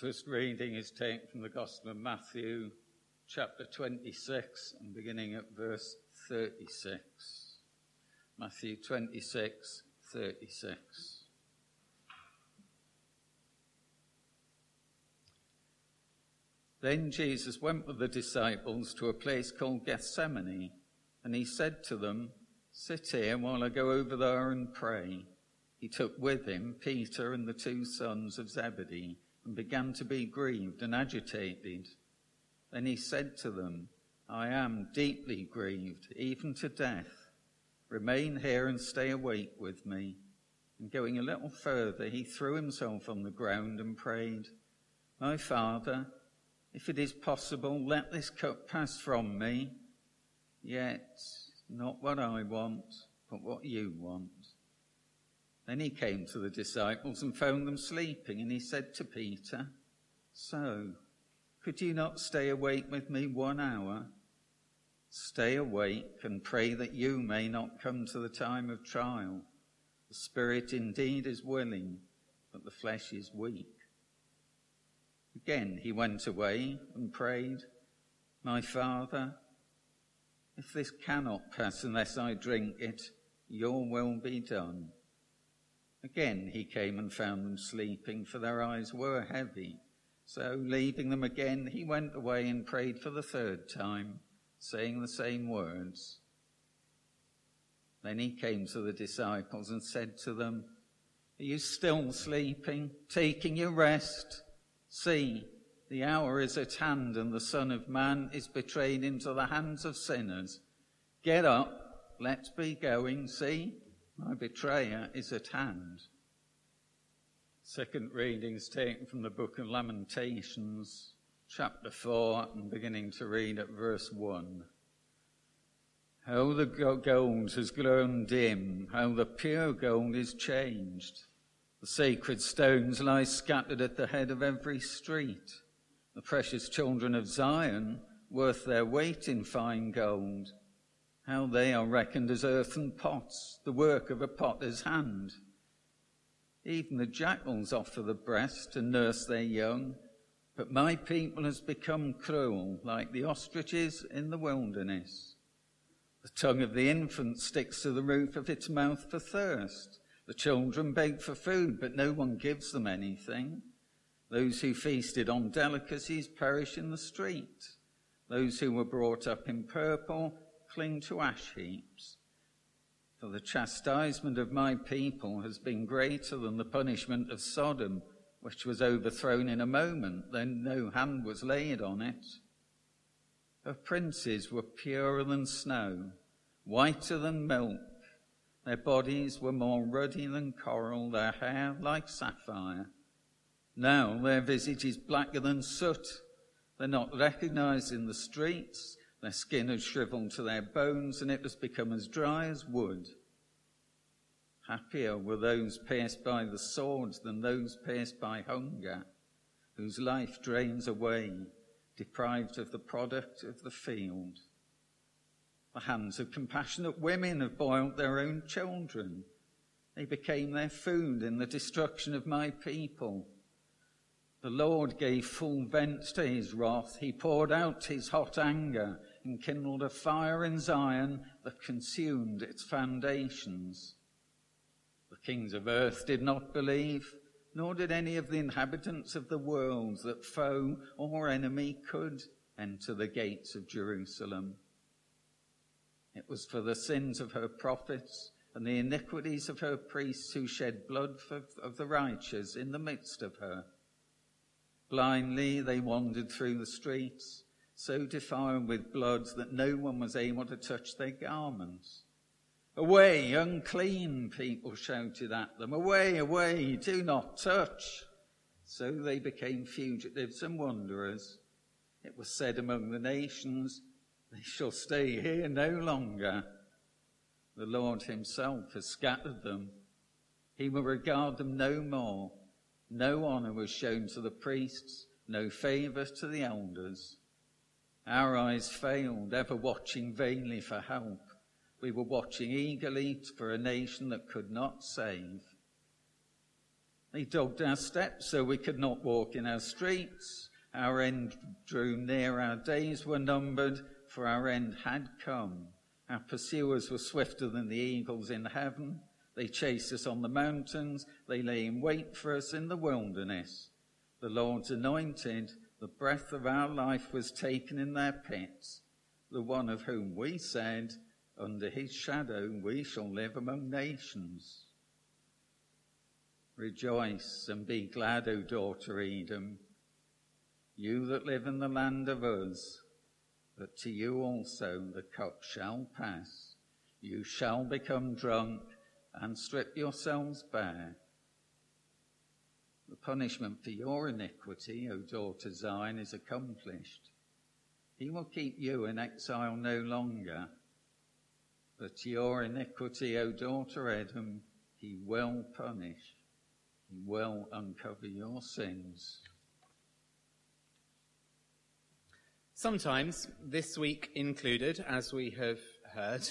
First reading is taken from the Gospel of Matthew, chapter 26, and beginning at verse 36. Matthew 26, 36. Then Jesus went with the disciples to a place called Gethsemane, and he said to them, Sit here while I go over there and pray. He took with him Peter and the two sons of Zebedee and began to be grieved and agitated. Then he said to them, I am deeply grieved, even to death. Remain here and stay awake with me. And going a little further, he threw himself on the ground and prayed, My Father, if it is possible, let this cup pass from me. Yet not what I want, but what you want. Then he came to the disciples and found them sleeping, and he said to Peter, So, could you not stay awake with me one hour? Stay awake and pray that you may not come to the time of trial. The spirit indeed is willing, but the flesh is weak. Again he went away and prayed, My Father, if this cannot pass unless I drink it, your will be done. Again he came and found them sleeping, for their eyes were heavy. So, leaving them again, he went away and prayed for the third time, saying the same words. Then he came to the disciples and said to them, Are you still sleeping, taking your rest? See, the hour is at hand, and the Son of Man is betrayed into the hands of sinners. Get up, let's be going. See, my betrayer is at hand. Second reading is taken from the book of Lamentations, chapter 4, and beginning to read at verse 1. How the gold has grown dim, how the pure gold is changed. The sacred stones lie scattered at the head of every street. The precious children of Zion, worth their weight in fine gold how they are reckoned as earthen pots, the work of a potter's hand. Even the jackals offer the breast to nurse their young, but my people has become cruel, like the ostriches in the wilderness. The tongue of the infant sticks to the roof of its mouth for thirst. The children beg for food, but no one gives them anything. Those who feasted on delicacies perish in the street. Those who were brought up in purple cling to ash heaps. For the chastisement of my people has been greater than the punishment of Sodom, which was overthrown in a moment, then no hand was laid on it. Her princes were purer than snow, whiter than milk. Their bodies were more ruddy than coral, their hair like sapphire. Now their visage is blacker than soot. They're not recognized in the streets. Their skin had shriveled to their bones, and it was become as dry as wood. Happier were those pierced by the sword than those pierced by hunger, whose life drains away, deprived of the product of the field. The hands of compassionate women have boiled their own children. They became their food in the destruction of my people. The Lord gave full vent to his wrath. He poured out his hot anger and kindled a fire in Zion that consumed its foundations. The kings of earth did not believe, nor did any of the inhabitants of the world that foe or enemy could enter the gates of Jerusalem. It was for the sins of her prophets and the iniquities of her priests who shed blood of the righteous in the midst of her. Blindly they wandered through the streets so defiled with blood that no one was able to touch their garments. Away, unclean, people shouted at them. Away, away, do not touch. So they became fugitives and wanderers. It was said among the nations, they shall stay here no longer. The Lord himself has scattered them. He will regard them no more. No honor was shown to the priests, no favor to the elders. Our eyes failed, ever watching vainly for help. We were watching eagerly for a nation that could not save. They dogged our steps so we could not walk in our streets. Our end drew near, our days were numbered, for our end had come. Our pursuers were swifter than the eagles in heaven. They chased us on the mountains, they lay in wait for us in the wilderness. The Lord's anointed, the breath of our life was taken in their pits. The one of whom we said, Under his shadow we shall live among nations. Rejoice and be glad, O daughter Edom you that live in the land of Uz, that to you also the cup shall pass. You shall become drunk and strip yourselves bare. The punishment for your iniquity, O daughter Zion, is accomplished. He will keep you in exile no longer. But your iniquity, O daughter Edom, he will punish. He will uncover your sins. Sometimes, this week included, as we have heard,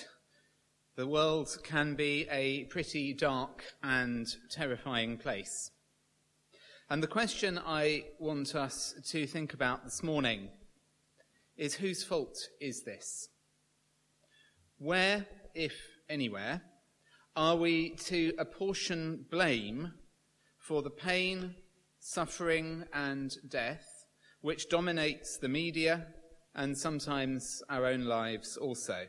the world can be a pretty dark and terrifying place. And the question I want us to think about this morning is whose fault is this? Where, if anywhere, are we to apportion blame for the pain, suffering, and death which dominates the media and sometimes our own lives also.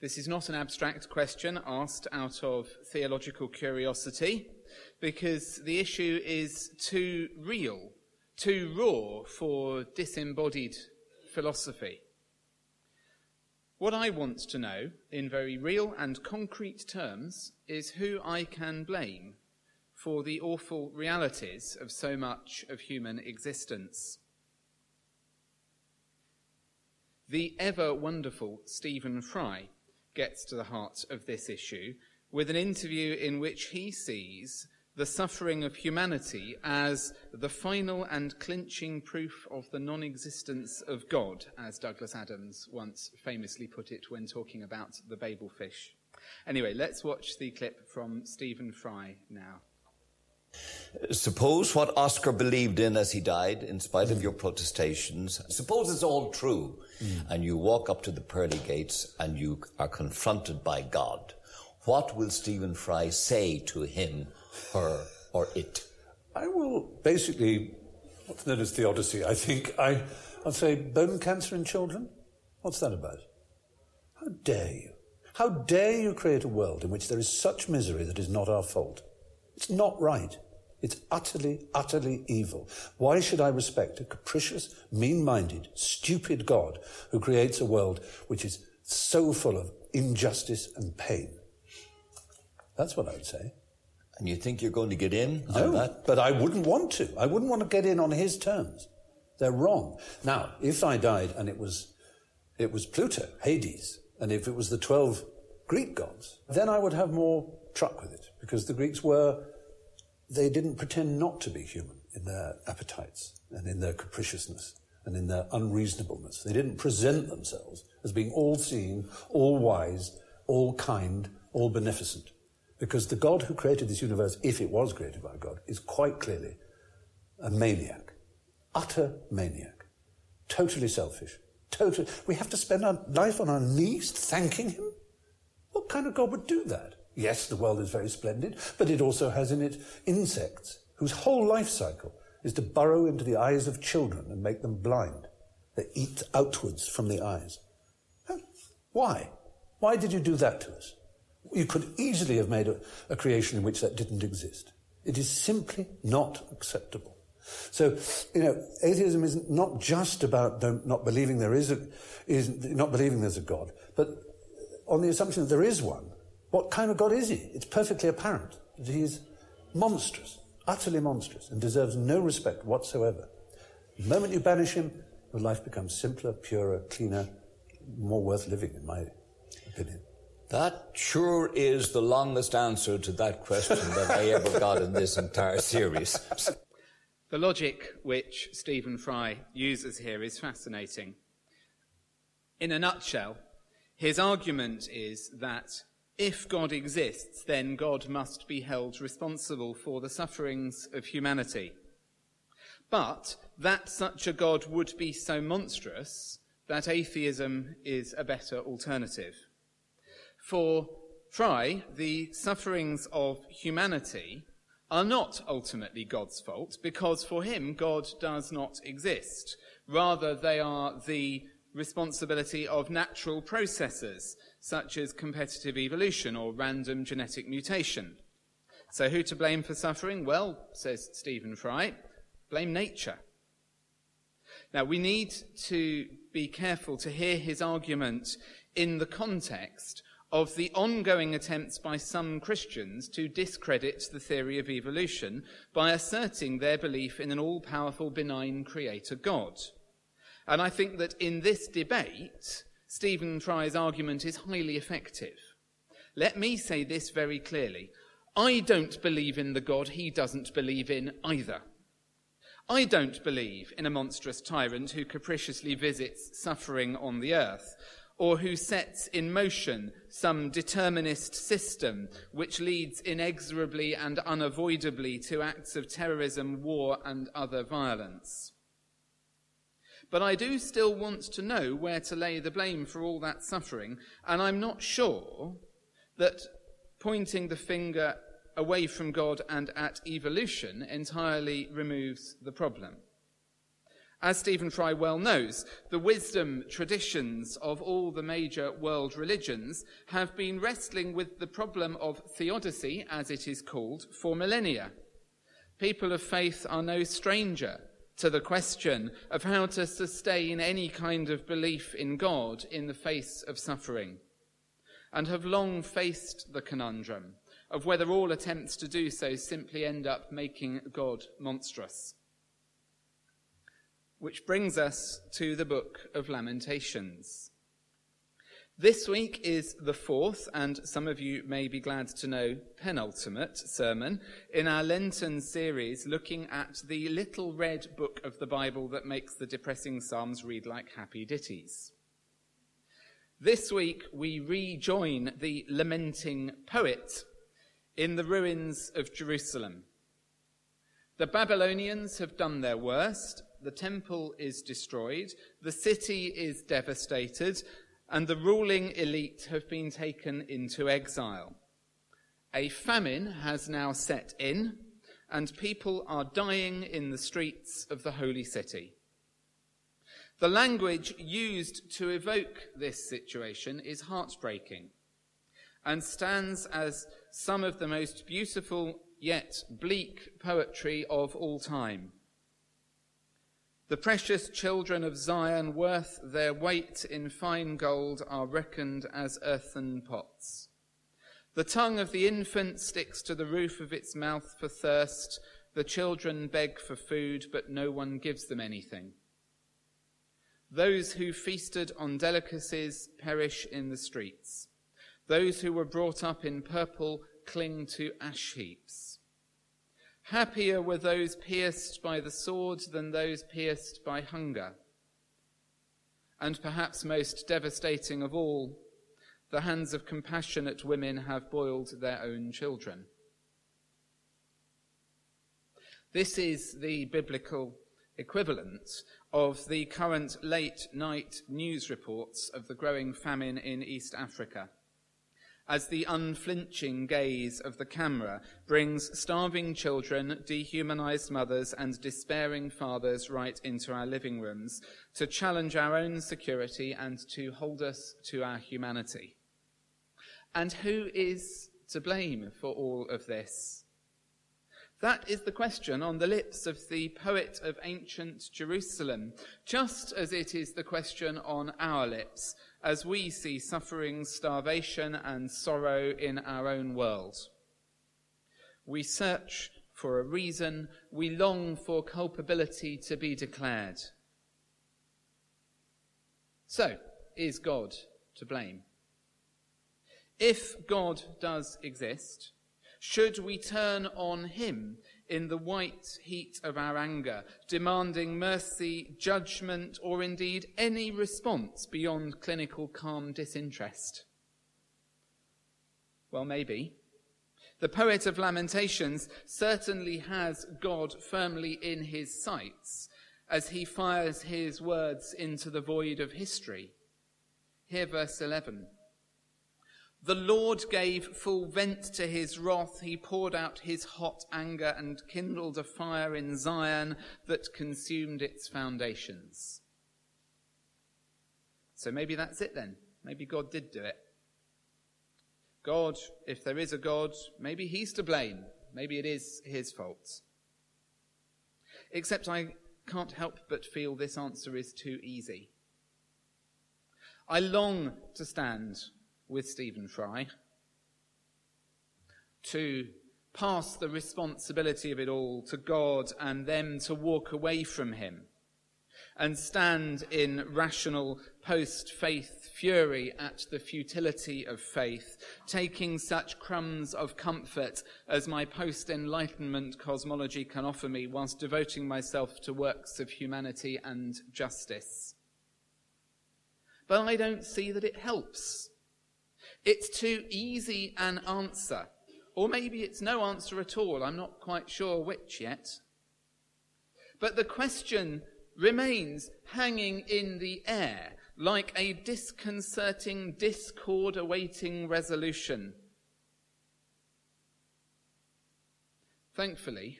This is not an abstract question asked out of theological curiosity, because the issue is too real, too raw for disembodied philosophy. What I want to know, in very real and concrete terms, is who I can blame for the awful realities of so much of human existence. The ever wonderful Stephen Fry gets to the heart of this issue with an interview in which he sees the suffering of humanity as the final and clinching proof of the non existence of God, as Douglas Adams once famously put it when talking about the Babel fish. Anyway, let's watch the clip from Stephen Fry now. Suppose what Oscar believed in as he died, in spite of your protestations, suppose it's all true, mm. and you walk up to the pearly gates and you are confronted by God. What will Stephen Fry say to him, her, or it? I will basically, what's known as theodicy, I think. I, I'll say bone cancer in children. What's that about? How dare you? How dare you create a world in which there is such misery that is not our fault? It's not right. It's utterly, utterly evil. Why should I respect a capricious, mean-minded, stupid God who creates a world which is so full of injustice and pain? That's what I would say. And you think you're going to get in no, on that? But I wouldn't want to. I wouldn't want to get in on his terms. They're wrong. Now, if I died and it was, it was Pluto, Hades, and if it was the 12 Greek gods, then I would have more truck with it because the Greeks were they didn't pretend not to be human in their appetites and in their capriciousness and in their unreasonableness. They didn't present themselves as being all seeing, all wise, all kind, all beneficent. Because the God who created this universe, if it was created by God, is quite clearly a maniac, utter maniac, totally selfish. Totally, we have to spend our life on our knees thanking him? What kind of God would do that? Yes, the world is very splendid, but it also has in it insects whose whole life cycle is to burrow into the eyes of children and make them blind. They eat outwards from the eyes. Why? Why did you do that to us? You could easily have made a, a creation in which that didn't exist. It is simply not acceptable. So, you know, atheism is not just about not believing there is a, is not believing there's a God, but on the assumption that there is one, what kind of God is he? It's perfectly apparent that he is monstrous, utterly monstrous, and deserves no respect whatsoever. The moment you banish him, your life becomes simpler, purer, cleaner, more worth living, in my opinion. That sure is the longest answer to that question that I ever got in this entire series. The logic which Stephen Fry uses here is fascinating. In a nutshell, his argument is that If God exists, then God must be held responsible for the sufferings of humanity. But that such a God would be so monstrous that atheism is a better alternative. For Fry, the sufferings of humanity are not ultimately God's fault because for him God does not exist. Rather, they are the responsibility of natural processes such as competitive evolution or random genetic mutation. So who to blame for suffering? Well, says Stephen Fry, blame nature. Now we need to be careful to hear his argument in the context of the ongoing attempts by some Christians to discredit the theory of evolution by asserting their belief in an all powerful, benign creator God. And I think that in this debate, Stephen Fry's argument is highly effective. Let me say this very clearly. I don't believe in the God he doesn't believe in either. I don't believe in a monstrous tyrant who capriciously visits suffering on the earth, or who sets in motion some determinist system which leads inexorably and unavoidably to acts of terrorism, war, and other violence. But I do still want to know where to lay the blame for all that suffering, and I'm not sure that pointing the finger away from God and at evolution entirely removes the problem. As Stephen Fry well knows, the wisdom traditions of all the major world religions have been wrestling with the problem of theodicy, as it is called, for millennia. People of faith are no stranger to the question of how to sustain any kind of belief in God in the face of suffering, and have long faced the conundrum of whether all attempts to do so simply end up making God monstrous. Which brings us to the book of Lamentations. This week is the fourth, and some of you may be glad to know, penultimate sermon in our Lenten series looking at the little red book of the Bible that makes the depressing Psalms read like happy ditties. This week we rejoin the lamenting poet in the ruins of Jerusalem. The Babylonians have done their worst. The temple is destroyed. The city is devastated and the ruling elite have been taken into exile. A famine has now set in, and people are dying in the streets of the holy city. The language used to evoke this situation is heartbreaking and stands as some of the most beautiful yet bleak poetry of all time. The precious children of Zion, worth their weight in fine gold, are reckoned as earthen pots. The tongue of the infant sticks to the roof of its mouth for thirst. The children beg for food, but no one gives them anything. Those who feasted on delicacies perish in the streets. Those who were brought up in purple cling to ash heaps. Happier were those pierced by the sword than those pierced by hunger. And perhaps most devastating of all, the hands of compassionate women have boiled their own children. This is the biblical equivalent of the current late night news reports of the growing famine in East Africa as the unflinching gaze of the camera brings starving children, dehumanized mothers, and despairing fathers right into our living rooms to challenge our own security and to hold us to our humanity. And who is to blame for all of this? That is the question on the lips of the poet of ancient Jerusalem, just as it is the question on our lips as we see suffering, starvation, and sorrow in our own world. We search for a reason, we long for culpability to be declared. So, is God to blame? If God does exist, should we turn on him in the white heat of our anger, demanding mercy, judgment, or indeed any response beyond clinical calm disinterest? Well, maybe. The poet of Lamentations certainly has God firmly in his sights as he fires his words into the void of history. Hear verse 11. The Lord gave full vent to his wrath. He poured out his hot anger and kindled a fire in Zion that consumed its foundations. So maybe that's it then. Maybe God did do it. God, if there is a God, maybe he's to blame. Maybe it is his fault. Except I can't help but feel this answer is too easy. I long to stand with Stephen Fry to pass the responsibility of it all to God and them to walk away from him and stand in rational post faith fury at the futility of faith, taking such crumbs of comfort as my post enlightenment cosmology can offer me, whilst devoting myself to works of humanity and justice. But I don't see that it helps. It's too easy an answer. Or maybe it's no answer at all. I'm not quite sure which yet. But the question remains hanging in the air like a disconcerting discord awaiting resolution. Thankfully,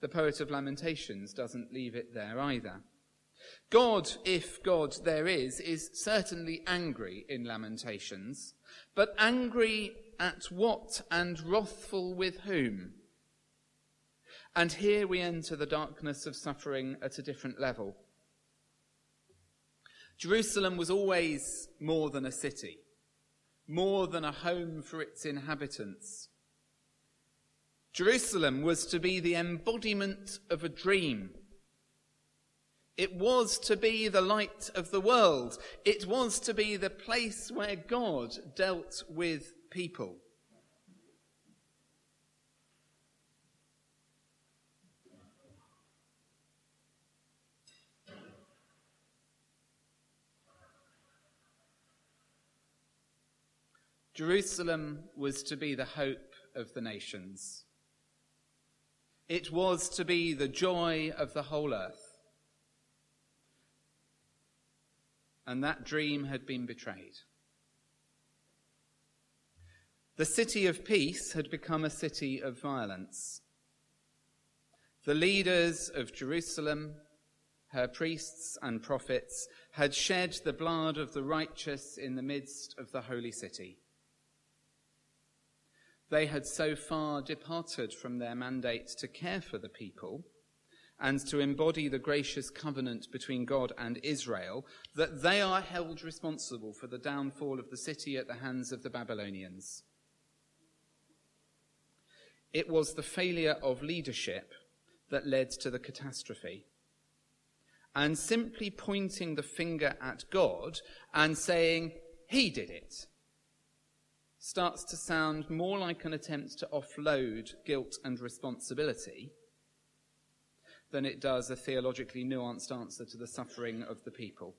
the poet of Lamentations doesn't leave it there either. God, if God there is, is certainly angry in Lamentations, but angry at what and wrathful with whom? And here we enter the darkness of suffering at a different level. Jerusalem was always more than a city, more than a home for its inhabitants. Jerusalem was to be the embodiment of a dream. It was to be the light of the world. It was to be the place where God dealt with people. Jerusalem was to be the hope of the nations. It was to be the joy of the whole earth. And that dream had been betrayed. The city of peace had become a city of violence. The leaders of Jerusalem, her priests and prophets, had shed the blood of the righteous in the midst of the holy city. They had so far departed from their mandate to care for the people and to embody the gracious covenant between God and Israel that they are held responsible for the downfall of the city at the hands of the Babylonians. It was the failure of leadership that led to the catastrophe. And simply pointing the finger at God and saying, He did it starts to sound more like an attempt to offload guilt and responsibility than it does a theologically nuanced answer to the suffering of the people.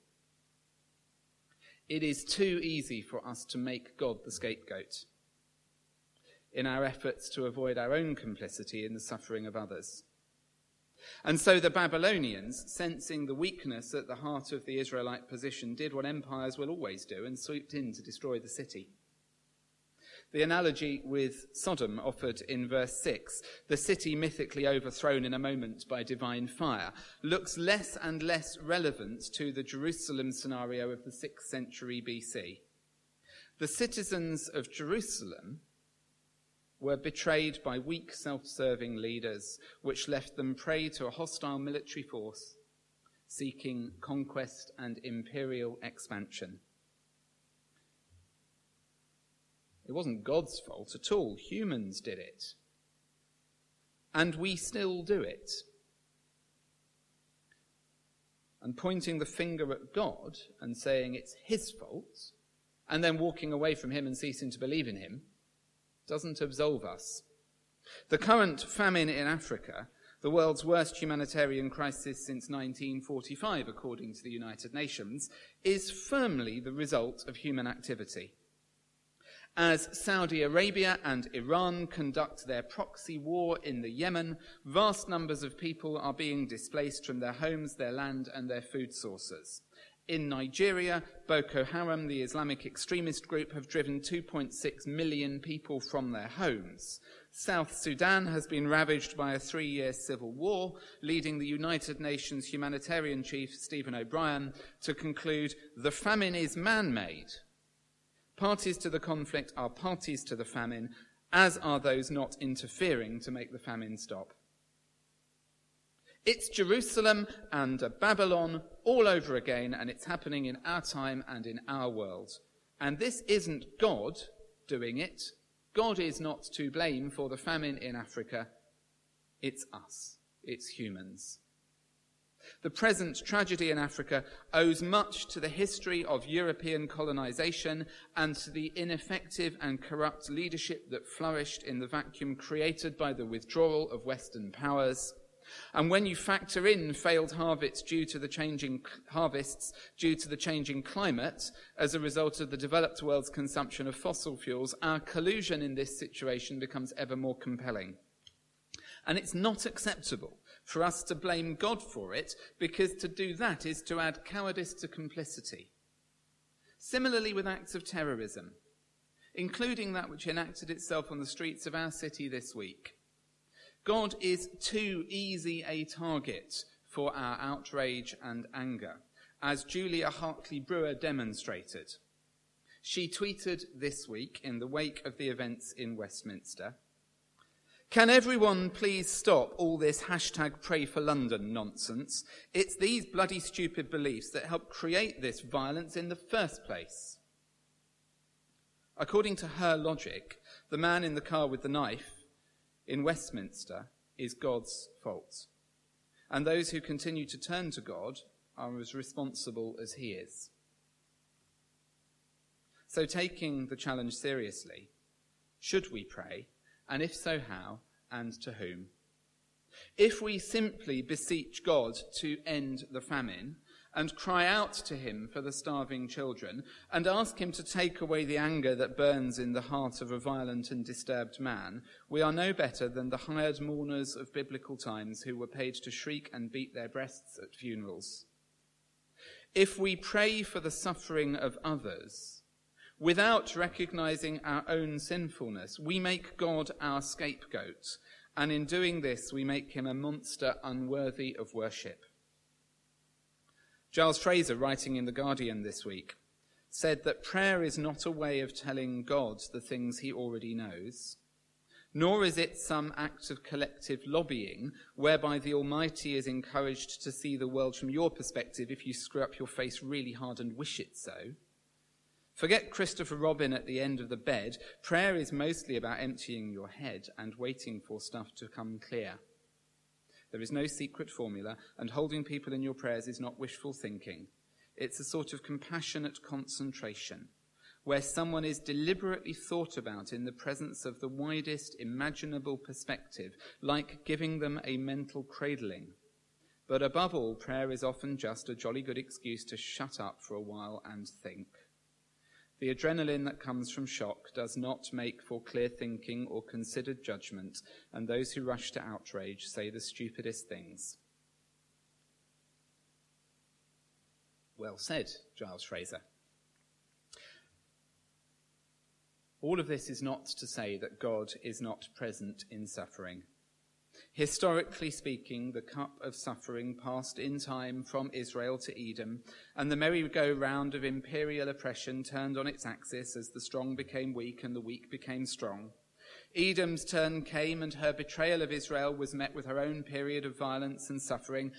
It is too easy for us to make God the scapegoat in our efforts to avoid our own complicity in the suffering of others. And so the Babylonians, sensing the weakness at the heart of the Israelite position, did what empires will always do and swooped in to destroy the city. The analogy with Sodom offered in verse 6, the city mythically overthrown in a moment by divine fire, looks less and less relevant to the Jerusalem scenario of the 6th century BC. The citizens of Jerusalem were betrayed by weak, self serving leaders, which left them prey to a hostile military force seeking conquest and imperial expansion. It wasn't God's fault at all. Humans did it. And we still do it. And pointing the finger at God and saying it's his fault, and then walking away from him and ceasing to believe in him, doesn't absolve us. The current famine in Africa, the world's worst humanitarian crisis since 1945, according to the United Nations, is firmly the result of human activity. As Saudi Arabia and Iran conduct their proxy war in the Yemen, vast numbers of people are being displaced from their homes, their land, and their food sources. In Nigeria, Boko Haram, the Islamic extremist group, have driven 2.6 million people from their homes. South Sudan has been ravaged by a three year civil war, leading the United Nations humanitarian chief, Stephen O'Brien, to conclude the famine is man made. Parties to the conflict are parties to the famine, as are those not interfering to make the famine stop. It's Jerusalem and Babylon all over again, and it's happening in our time and in our world. And this isn't God doing it. God is not to blame for the famine in Africa. It's us. It's humans. The present tragedy in Africa owes much to the history of European colonization and to the ineffective and corrupt leadership that flourished in the vacuum created by the withdrawal of Western powers and when you factor in failed harvests due to the changing harvests due to the changing climate as a result of the developed world's consumption of fossil fuels, our collusion in this situation becomes ever more compelling. And it's not acceptable for us to blame God for it because to do that is to add cowardice to complicity. Similarly with acts of terrorism, including that which enacted itself on the streets of our city this week. God is too easy a target for our outrage and anger, as Julia Hartley Brewer demonstrated. She tweeted this week in the wake of the events in Westminster Can everyone please stop all this hashtag pray for London nonsense? It's these bloody stupid beliefs that help create this violence in the first place. According to her logic, the man in the car with the knife in Westminster is God's fault. And those who continue to turn to God are as responsible as he is. So, taking the challenge seriously, should we pray? And if so, how and to whom? If we simply beseech God to end the famine, and cry out to him for the starving children and ask him to take away the anger that burns in the heart of a violent and disturbed man, we are no better than the hired mourners of biblical times who were paid to shriek and beat their breasts at funerals. If we pray for the suffering of others, without recognizing our own sinfulness, we make God our scapegoat, and in doing this, we make him a monster unworthy of worship. Giles Fraser, writing in The Guardian this week, said that prayer is not a way of telling God the things he already knows, nor is it some act of collective lobbying whereby the Almighty is encouraged to see the world from your perspective if you screw up your face really hard and wish it so. Forget Christopher Robin at the end of the bed. Prayer is mostly about emptying your head and waiting for stuff to come clear. There is no secret formula, and holding people in your prayers is not wishful thinking. It's a sort of compassionate concentration where someone is deliberately thought about in the presence of the widest imaginable perspective, like giving them a mental cradling. But above all, prayer is often just a jolly good excuse to shut up for a while and think. The adrenaline that comes from shock does not make for clear thinking or considered judgment, and those who rush to outrage say the stupidest things. Well said, Giles Fraser. All of this is not to say that God is not present in suffering. Historically speaking, the cup of suffering passed in time from Israel to Edom, and the merry-go-round of imperial oppression turned on its axis as the strong became weak and the weak became strong. Edom's turn came, and her betrayal of Israel was met with her own period of violence and suffering,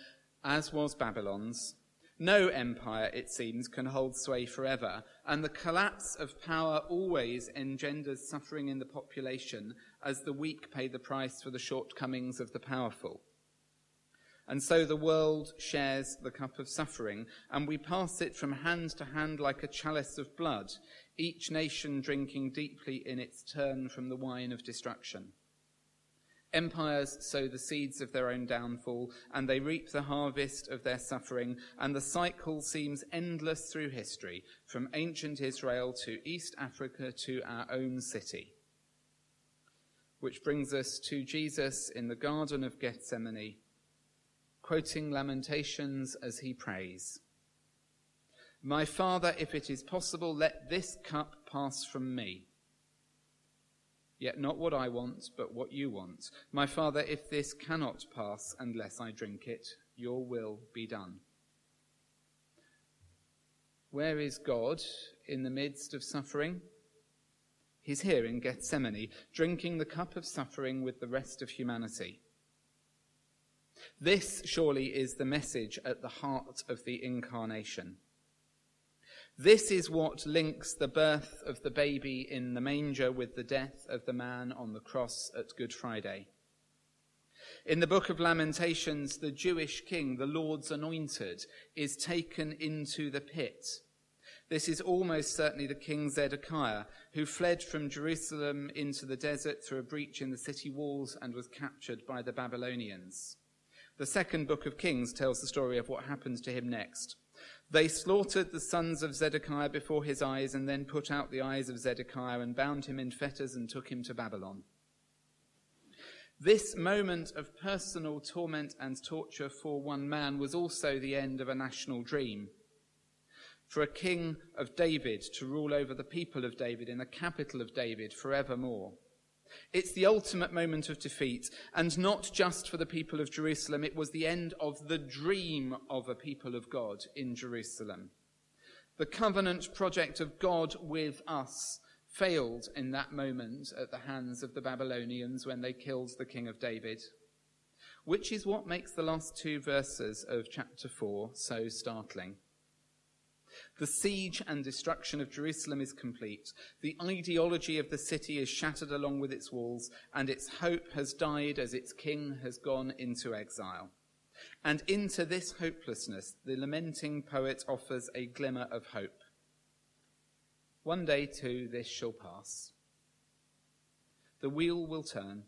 as was Babylon's. No empire, it seems, can hold sway forever, and the collapse of power always engenders suffering in the population as the weak pay the price for the shortcomings of the powerful. And so the world shares the cup of suffering, and we pass it from hand to hand like a chalice of blood, each nation drinking deeply in its turn from the wine of destruction. Empires sow the seeds of their own downfall, and they reap the harvest of their suffering, and the cycle seems endless through history, from ancient Israel to East Africa to our own city. Which brings us to Jesus in the Garden of Gethsemane, quoting Lamentations as he prays. My Father, if it is possible, let this cup pass from me. Yet not what I want, but what you want. My Father, if this cannot pass unless I drink it, your will be done. Where is God in the midst of suffering? He's here in Gethsemane, drinking the cup of suffering with the rest of humanity. This surely is the message at the heart of the incarnation. This is what links the birth of the baby in the manger with the death of the man on the cross at Good Friday. In the book of Lamentations, the Jewish king, the Lord's anointed, is taken into the pit. This is almost certainly the king Zedekiah, who fled from Jerusalem into the desert through a breach in the city walls and was captured by the Babylonians. The second book of Kings tells the story of what happens to him next. They slaughtered the sons of Zedekiah before his eyes and then put out the eyes of Zedekiah and bound him in fetters and took him to Babylon. This moment of personal torment and torture for one man was also the end of a national dream. For a king of David to rule over the people of David in the capital of David forevermore. It's the ultimate moment of defeat, and not just for the people of Jerusalem, it was the end of the dream of a people of God in Jerusalem. The covenant project of God with us failed in that moment at the hands of the Babylonians when they killed the king of David, which is what makes the last two verses of chapter 4 so startling. The siege and destruction of Jerusalem is complete. The ideology of the city is shattered along with its walls, and its hope has died as its king has gone into exile. And into this hopelessness, the lamenting poet offers a glimmer of hope. One day, too, this shall pass. The wheel will turn.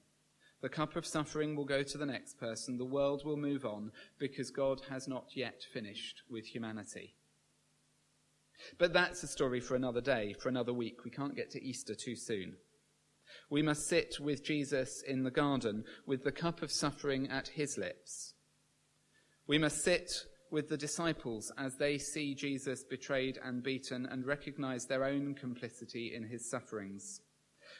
The cup of suffering will go to the next person. The world will move on because God has not yet finished with humanity. But that's a story for another day, for another week. We can't get to Easter too soon. We must sit with Jesus in the garden with the cup of suffering at his lips. We must sit with the disciples as they see Jesus betrayed and beaten and recognize their own complicity in his sufferings.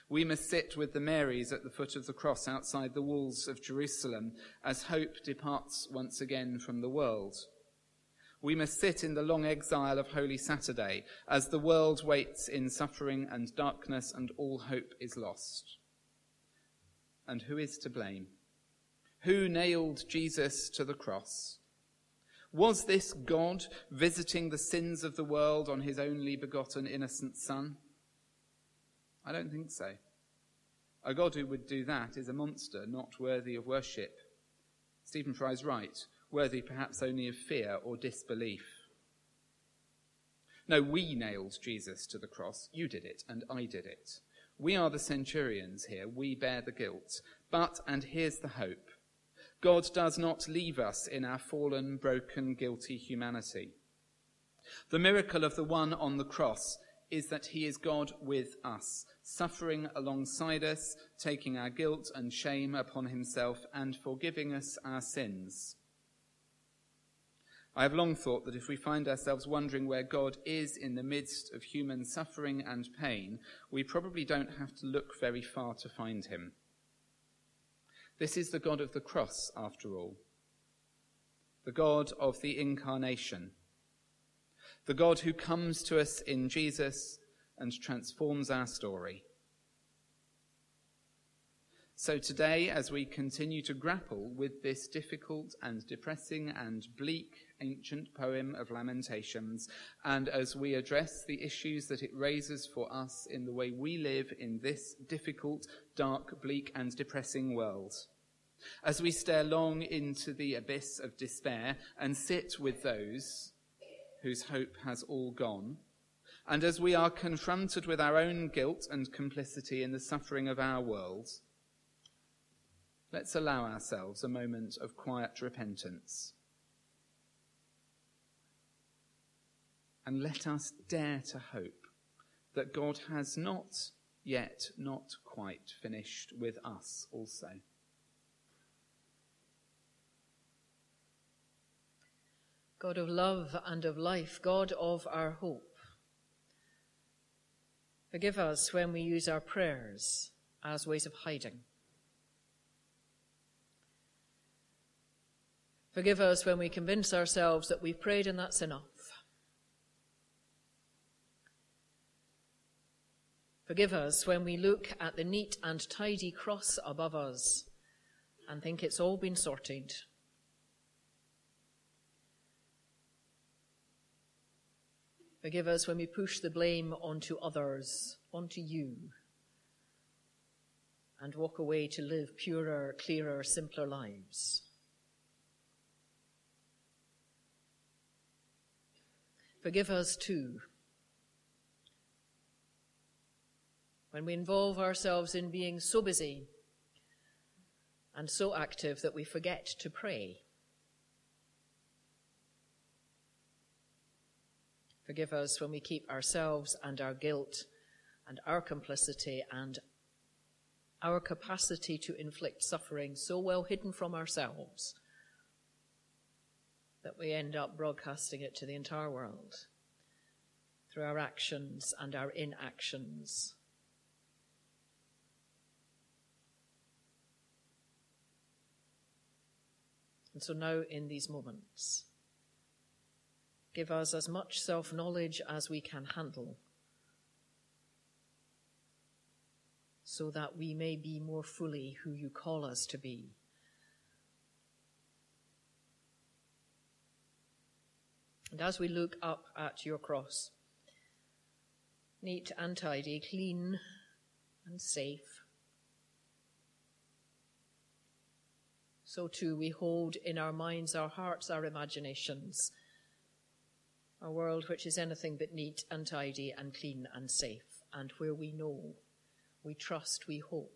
We must sit with the Marys at the foot of the cross outside the walls of Jerusalem as hope departs once again from the world. We must sit in the long exile of Holy Saturday as the world waits in suffering and darkness and all hope is lost. And who is to blame? Who nailed Jesus to the cross? Was this God visiting the sins of the world on his only begotten innocent Son? I don't think so. A God who would do that is a monster not worthy of worship. Stephen Fry's right worthy perhaps only of fear or disbelief. No, we nailed Jesus to the cross. You did it, and I did it. We are the centurions here. We bear the guilt. But, and here's the hope God does not leave us in our fallen, broken, guilty humanity. The miracle of the one on the cross is that he is God with us, suffering alongside us, taking our guilt and shame upon himself, and forgiving us our sins. I have long thought that if we find ourselves wondering where God is in the midst of human suffering and pain, we probably don't have to look very far to find him. This is the God of the cross, after all. The God of the incarnation. The God who comes to us in Jesus and transforms our story. So today, as we continue to grapple with this difficult and depressing and bleak ancient poem of Lamentations, and as we address the issues that it raises for us in the way we live in this difficult, dark, bleak, and depressing world. As we stare long into the abyss of despair and sit with those whose hope has all gone, and as we are confronted with our own guilt and complicity in the suffering of our world, let's allow ourselves a moment of quiet repentance. And let us dare to hope that God has not yet not quite finished with us also. God of love and of life, God of our hope. Forgive us when we use our prayers as ways of hiding. Forgive us when we convince ourselves that we've prayed and that's enough. Forgive us when we look at the neat and tidy cross above us and think it's all been sorted. Forgive us when we push the blame onto others, onto you, and walk away to live purer, clearer, simpler lives. Forgive us too when we involve ourselves in being so busy and so active that we forget to pray. Forgive us when we keep ourselves and our guilt and our complicity and our capacity to inflict suffering so well hidden from ourselves that we end up broadcasting it to the entire world through our actions and our inactions. And so now, in these moments, Give us as much self knowledge as we can handle, so that we may be more fully who you call us to be. And as we look up at your cross, neat and tidy, clean and safe, so too we hold in our minds, our hearts, our imaginations a world which is anything but neat and tidy and clean and safe, and where we know, we trust, we hope.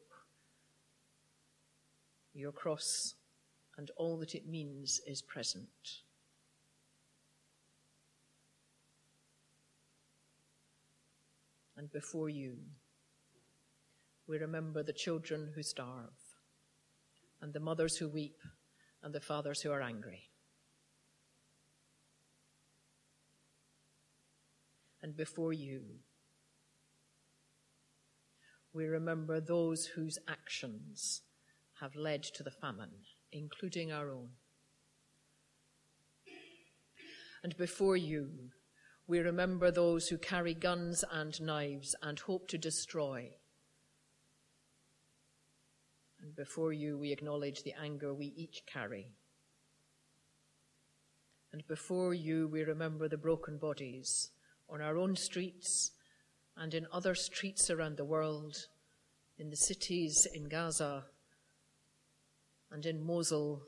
Your cross and all that it means is present. And before you, we remember the children who starve, and the mothers who weep, and the fathers who are angry. and before you. We remember those whose actions have led to the famine, including our own. And before you, we remember those who carry guns and knives and hope to destroy. And before you, we acknowledge the anger we each carry. And before you, we remember the broken bodies on our own streets and in other streets around the world, in the cities in Gaza and in Mosul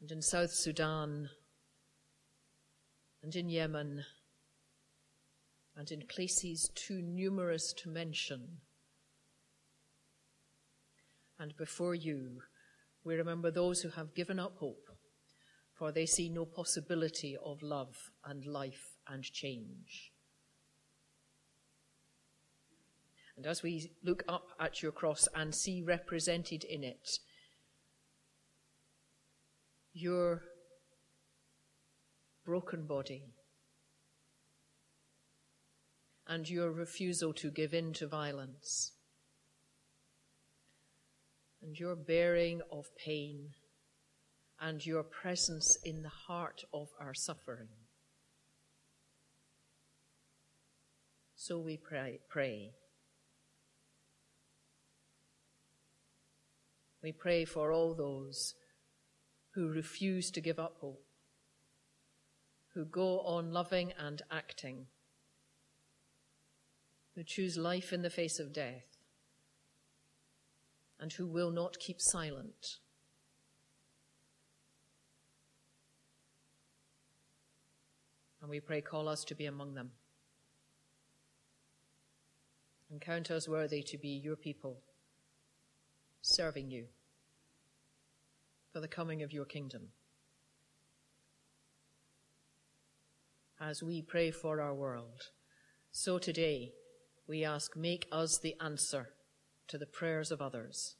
and in South Sudan and in Yemen and in places too numerous to mention. And before you, we remember those who have given up hope, for they see no possibility of love and life and change. And as we look up at your cross and see represented in it your broken body and your refusal to give in to violence and your bearing of pain and your presence in the heart of our suffering. So we pray. pray. We pray for all those who refuse to give up hope, who go on loving and acting, who choose life in the face of death, and who will not keep silent. And we pray, call us to be among them and count us worthy to be your people, serving you for the coming of your kingdom. As we pray for our world, so today we ask, make us the answer to the prayers of others,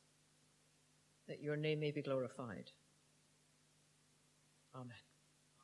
that your name may be glorified. Amen.